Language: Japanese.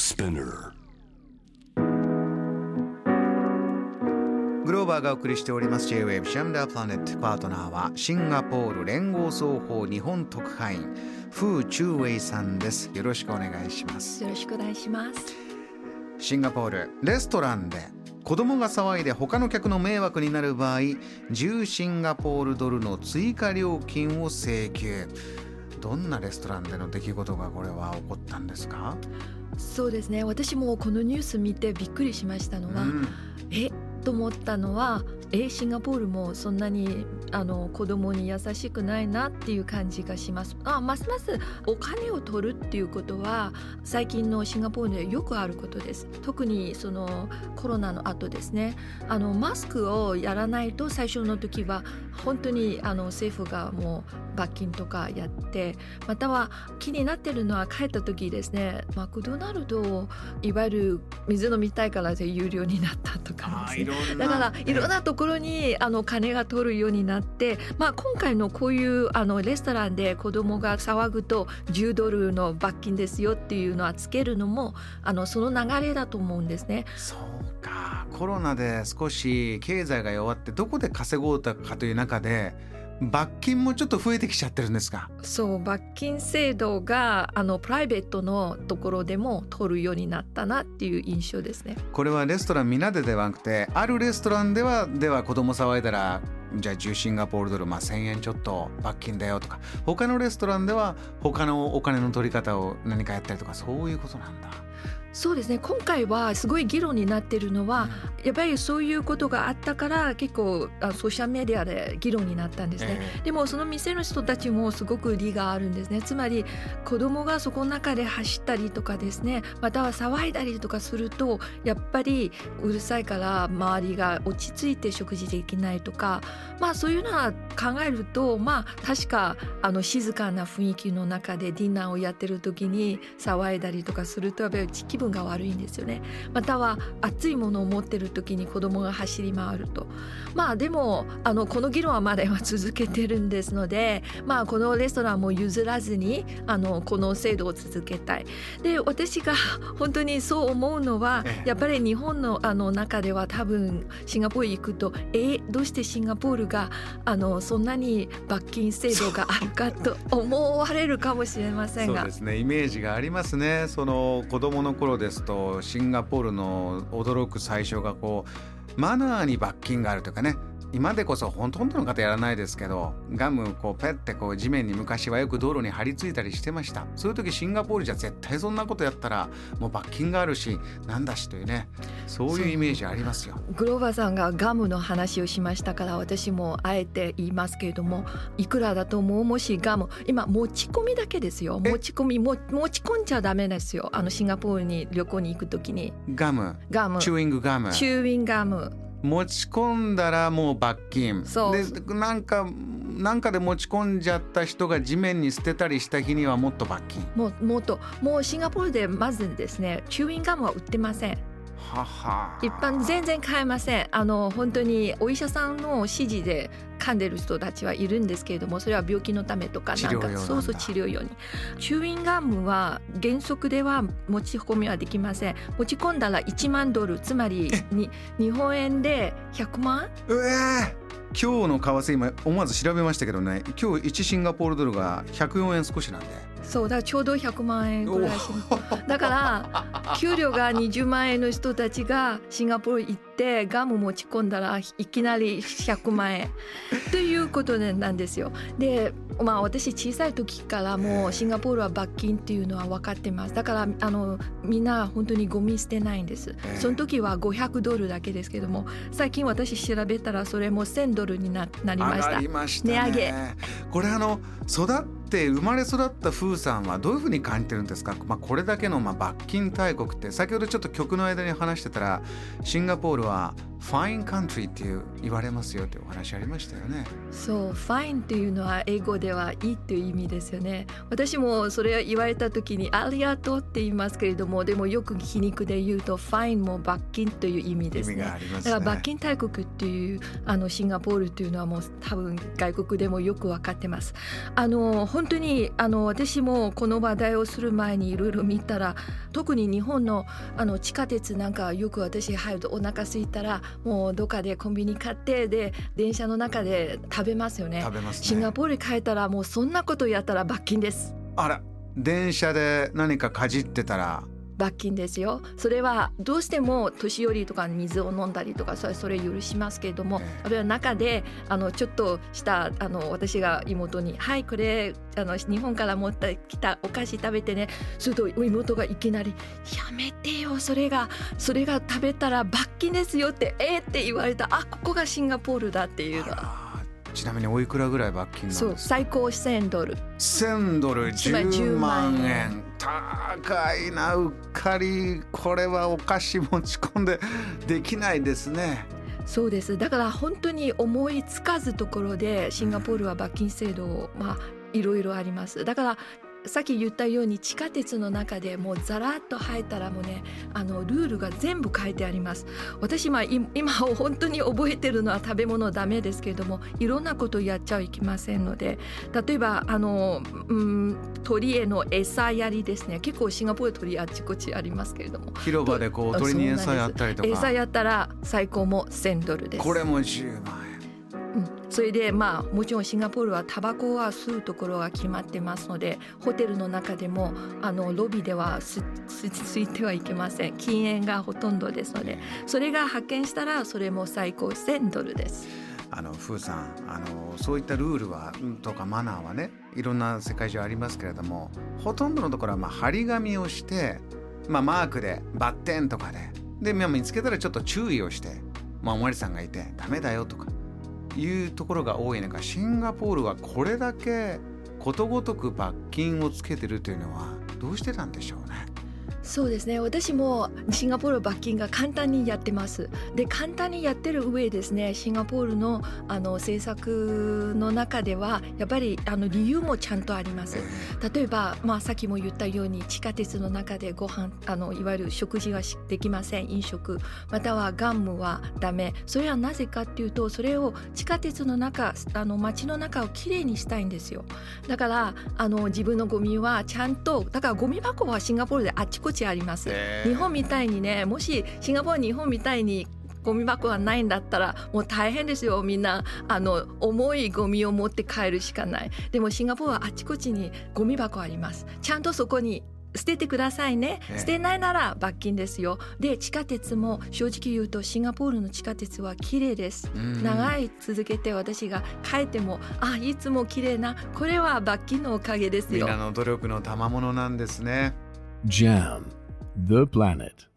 Spinner グローバーがお送りしております。J-Wave シャムダープラネットパートナーはシンガポール連合双方日本特派員フー・チューウェイさんです。よろしくお願いします。よろしくお願いします。シンガポールレストランで子供が騒いで他の客の迷惑になる場合10シンガポールドルの追加料金を請求。どんなレストランでの出来事がこれは起こったんですか、そうですね。私もこのニュース見てびっくりしましたのは、うんえ？と思ったのは、えシンガポールもそんなにあの子供に優しくないなっていう感じがします。あ、ますますお金を取るっていうことは最近のシンガポールでよくあることです。特にそのコロナの後ですね。あのマスクをやらないと最初の時は本当にあの政府がもう罰金とかやってまたは気になってるのは帰った時ですね。マクドナルドをいわゆる水飲みたいからで有料になったとかあですね。だからいろんなところにあの金が取るようになって、まあ、今回のこういうあのレストランで子供が騒ぐと10ドルの罰金ですよっていうのはつけるのもあのその流れだと思うんですね。そうか。コロナで少し経済が弱ってどこで稼ごうかという中で罰金もちょっと増えてきちゃってるんですか？そう罰金制度があのプライベートのところでも取るようになったなっていう印象ですね。これはレストラン皆でではなくてあるレストランではでは子供騒いだらじゃあ10シンガポールドル、まあ、1,000円ちょっと罰金だよとか他のレストランでは他のお金の取り方を何かやったりとかそういうことなんだ。そうですね。今回はすごい議論になってるのは、やっぱりそういうことがあったから結構あソーシャルメディアで議論になったんですね。えでもその店の人たちもすごく利があるんですね。つまり子供がそこの中で走ったりとかですねまたは騒いだりとかするとやっぱりうるさいから周りが落ち着いて食事できないとかまあそういうのは考えるとまあ確かあの静かな雰囲気の中でディナーをやってる時に騒いだりとかするとやっぱり気分が悪いんですよね。または熱いものを持ってる時に子供が走り回るとまあでもあのこの議論はまだ今続けてるんですのでまあこのレストランも譲らずにあのこの制度を続けたい。で私が 本当にそう思うのはええやっぱり日本のあの中では多分シンガポール行くとえどうしてシンガポールがあのそんなに罰金制度があるかと思われるかもしれませんがそうで。すねイメージがありますねその子供の頃ですとシンガポールの驚く最初がこうマナーに罰金があるというかね。今でこそほとんどの方やらないですけどガムこうペッてこう地面に昔はよく道路に張り付いたりしてました。そういう時シンガポールじゃ絶対そんなことやったらもう罰金があるしなんだしというね。そういうイメージありますよ。グローバーさんがガムの話をしましたから私もあえて言いますけれどもいくらだと思う？もしガム今持ち込みだけですよ。え？持ち込みも持ち込んじゃダメですよ。あのシンガポールに旅行に行くときに。ガム。ガム。チューイングガム。チューインガム。持ち込んだらもう罰金。そう。でなんかなんかで持ち込んじゃった人が地面に捨てたりした日にはもっと罰金。もうもっともうシンガポールでまずですねチューインガムは売ってませんはは。一般全然買えません。あの本当にお医者さんの指示で噛んでる人たちはいるんですけれどもそれは病気のためとかなんかそうそう治療用に。チューインガムは原則では持ち込みはできません。持ち込んだら1万ドルつまりに日本円で100万？うえー今日の為替今思わず調べましたけどね今日1シンガポールドルが104円少しなんでそうだちょうど100万円ぐらいしだから給料が20万円の人たちがシンガポール行ってガム持ち込んだらいきなり100万円。ということでなんですよ。でまあ私小さい時からもうシンガポールは罰金っていうのは分かってます。だからあのみんな本当にゴミ捨てないんです。ええ。その時は500ドルだけですけども最近私調べたらそれも1000ドルにななりました。上がりましたね。値上げ。これあの育って生まれ育ったフーさんはどういうふうに感じてるんですか、まあ、これだけのまあ罰金大国って先ほどちょっと曲の間に話してたらシンガポールはファインカントリーっていう言われますよってお話ありましたよね。そう、ファインっていうのは英語ではいいっていう意味ですよね。私もそれ言われた時にありがとうって言いますけれども、でもよく皮肉で言うとファインも罰金という意味ですね。意味がありますだからね。罰金大国っていうあのシンガポールっていうのはもう多分外国でもよく分かってます。あの本当にあの私もこの話題をする前にいろいろ見たら特に日本のあの地下鉄なんかよく私入るとお腹空いたらもうどっかでコンビニ買ってで電車の中で食べますよね。食べますね。シンガポールに帰ったらもうそんなことやったら罰金です。あら、電車で何かかじってたら、罰金ですよ。それはどうしても年寄りとか水を飲んだりとかそれそれ許しますけれども、ええあるいは中であのちょっとしたあの私が妹に「はいこれあの日本から持ってきたお菓子食べてね」すると妹がいきなり「やめてよそれがそれが食べたら罰金ですよ」って「えーって言われた。あここがシンガポールだっていうのは。ちなみにおいくらぐらい罰金なんそう最高1000ドル。1000ドルつまり10 10万万円。高いなうっかり。これはお菓子持ち込んでできないですね。そうです。だから本当に思いつかずところでシンガポールは罰金制度をまあいろいろあります。だからさっき言ったように地下鉄の中でもうザラッと入ったらもうねあのルールが全部書いてあります。私まあい今本当に覚えてるのは食べ物ダメですけれどもいろんなことやっちゃいけませんので例えばあの、うん、鳥への餌やりですね。結構シンガポール鳥あっちこっちありますけれども。広場でこうあ鳥に餌やったりとか。餌やったら最高も1000ドルです。これも10万円うん、それでまあもちろんシンガポールはタバコは吸うところが決まってますのでホテルの中でもあのロビーでは吸吸吸ってはいけません。禁煙がほとんどですのでそれが発見したらそれも最高1000ドルです。あのフーさんあのそういったルールはうんとかマナーはねいろんな世界中ありますけれどもほとんどのところはまあ張り紙をして、まあ、マークでバッテンとかでで、まあ、見つけたらちょっと注意をして、まあ、おまわりさんがいてダメだよとかいうところが多い中シンガポールはこれだけことごとく罰金をつけてるというのはどうしてたんでしょうね？そうですね。私もシンガポール罰金が簡単にやってます。で簡単にやってる上ですねシンガポールのあの政策の中ではやっぱりあの理由もちゃんとあります。例えば、まあ、さっきも言ったように地下鉄の中でご飯あのいわゆる食事がしできません。飲食。またはガムはダメ。それはなぜかっていうとそれを地下鉄の中あの街の中をきれいにしたいんですよ。だからあの自分のゴミはちゃんとだからゴミ箱はシンガポールであっちこっちあります。日本みたいにねもしシンガポール日本みたいにゴミ箱がないんだったらもう大変ですよ。みんなあの重いゴミを持って帰るしかない。でもシンガポールはあちこちにゴミ箱あります。ちゃんとそこに捨ててくださいね。ええ捨てないなら罰金ですよ。で地下鉄も正直言うとシンガポールの地下鉄は綺麗です。うん長い続けて私が帰ってもあいつも綺麗なこれは罰金のおかげですよ。みんなの努力の賜物なんですね。Jam, the planet.